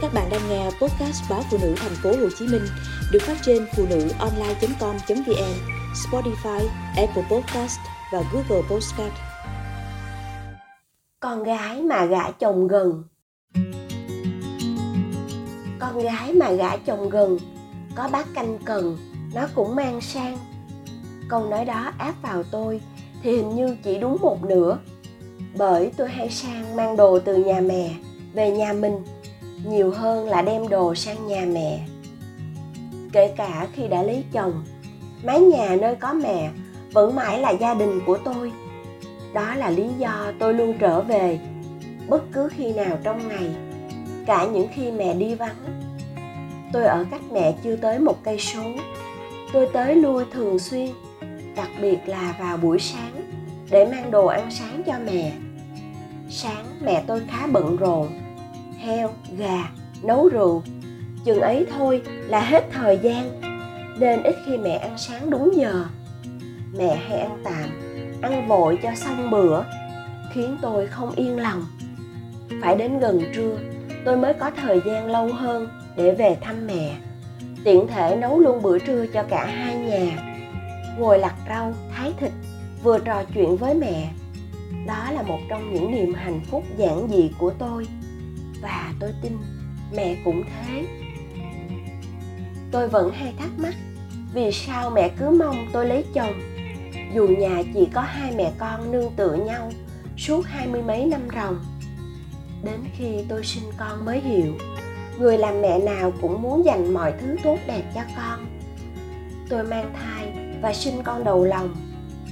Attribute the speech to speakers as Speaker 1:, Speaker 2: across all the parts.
Speaker 1: Các bạn đang nghe podcast báo phụ nữ thành phố Hồ Chí Minh được phát trên phụ nữ online.com.vn, Spotify, Apple Podcast và Google Podcast.
Speaker 2: Con gái mà gả chồng gần. Con gái mà gả chồng gần Có bác canh cần Nó cũng mang sang. Câu nói đó áp vào tôi Thì hình như chỉ đúng một nửa. Bởi tôi hay sang mang đồ từ nhà mẹ Về nhà mình nhiều hơn là đem đồ sang nhà mẹ. Kể cả khi đã lấy chồng, mái nhà nơi có mẹ vẫn mãi là gia đình của tôi. Đó là lý do tôi luôn trở về bất cứ khi nào trong ngày, cả những khi mẹ đi vắng. Tôi ở cách mẹ chưa tới một cây số. Tôi tới lui thường xuyên, đặc biệt là vào buổi sáng, để mang đồ ăn sáng cho mẹ. Sáng mẹ tôi khá bận rộn heo, gà, nấu rượu. Chừng ấy thôi là hết thời gian, nên ít khi mẹ ăn sáng đúng giờ. Mẹ hay ăn tạm, ăn vội cho xong bữa, khiến tôi không yên lòng. Phải đến gần trưa, tôi mới có thời gian lâu hơn để về thăm mẹ. Tiện thể nấu luôn bữa trưa cho cả hai nhà. Ngồi lặt rau, thái thịt, vừa trò chuyện với mẹ. Đó là một trong những niềm hạnh phúc giản dị của tôi và tôi tin mẹ cũng thế. Tôi vẫn hay thắc mắc vì sao mẹ cứ mong tôi lấy chồng, dù nhà chỉ có hai mẹ con nương tựa nhau suốt hai mươi mấy năm ròng. Đến khi tôi sinh con mới hiểu, người làm mẹ nào cũng muốn dành mọi thứ tốt đẹp cho con. Tôi mang thai và sinh con đầu lòng,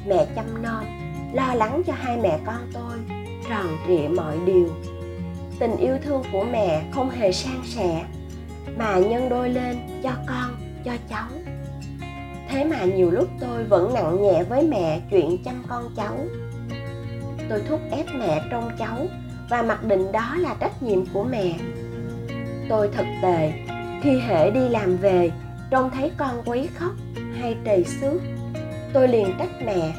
Speaker 2: mẹ chăm nom, lo lắng cho hai mẹ con tôi tròn trịa mọi điều tình yêu thương của mẹ không hề san sẻ, mà nhân đôi lên cho con cho cháu. Thế mà nhiều lúc tôi vẫn nặng nhẹ với mẹ chuyện chăm con cháu. Tôi thúc ép mẹ trông cháu và mặc định đó là trách nhiệm của mẹ. Tôi thật tệ khi hệ đi làm về, trông thấy con quấy khóc hay trầy xước. Tôi liền trách mẹ,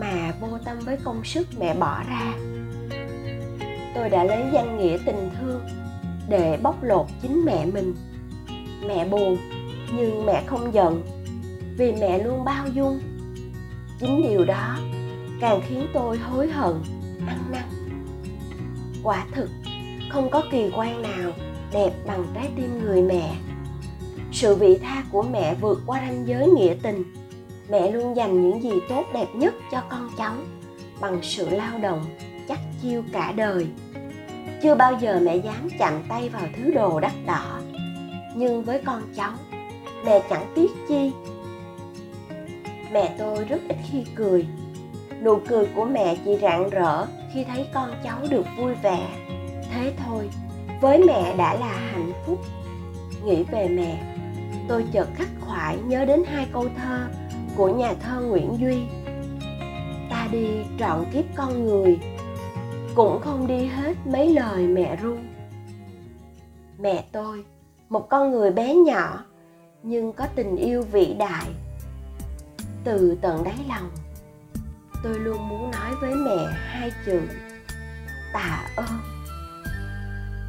Speaker 2: mà vô tâm với công sức mẹ bỏ ra tôi đã lấy danh nghĩa tình thương để bóc lột chính mẹ mình. Mẹ buồn, nhưng mẹ không giận, vì mẹ luôn bao dung. Chính điều đó càng khiến tôi hối hận, ăn năn. Quả thực, không có kỳ quan nào đẹp bằng trái tim người mẹ. Sự vị tha của mẹ vượt qua ranh giới nghĩa tình. Mẹ luôn dành những gì tốt đẹp nhất cho con cháu bằng sự lao động chắc chiêu cả đời. Chưa bao giờ mẹ dám chạm tay vào thứ đồ đắt đỏ. Nhưng với con cháu, mẹ chẳng tiếc chi. Mẹ tôi rất ít khi cười. Nụ cười của mẹ chỉ rạng rỡ khi thấy con cháu được vui vẻ. Thế thôi, với mẹ đã là hạnh phúc. Nghĩ về mẹ, tôi chợt khắc khoải nhớ đến hai câu thơ của nhà thơ nguyễn duy. Ta đi trọn kiếp con người cũng không đi hết mấy lời mẹ ru mẹ tôi, một con người bé nhỏ, nhưng có tình yêu vĩ đại. Từ tận đáy lòng, tôi luôn muốn nói với mẹ hai chữ, tạ ơn.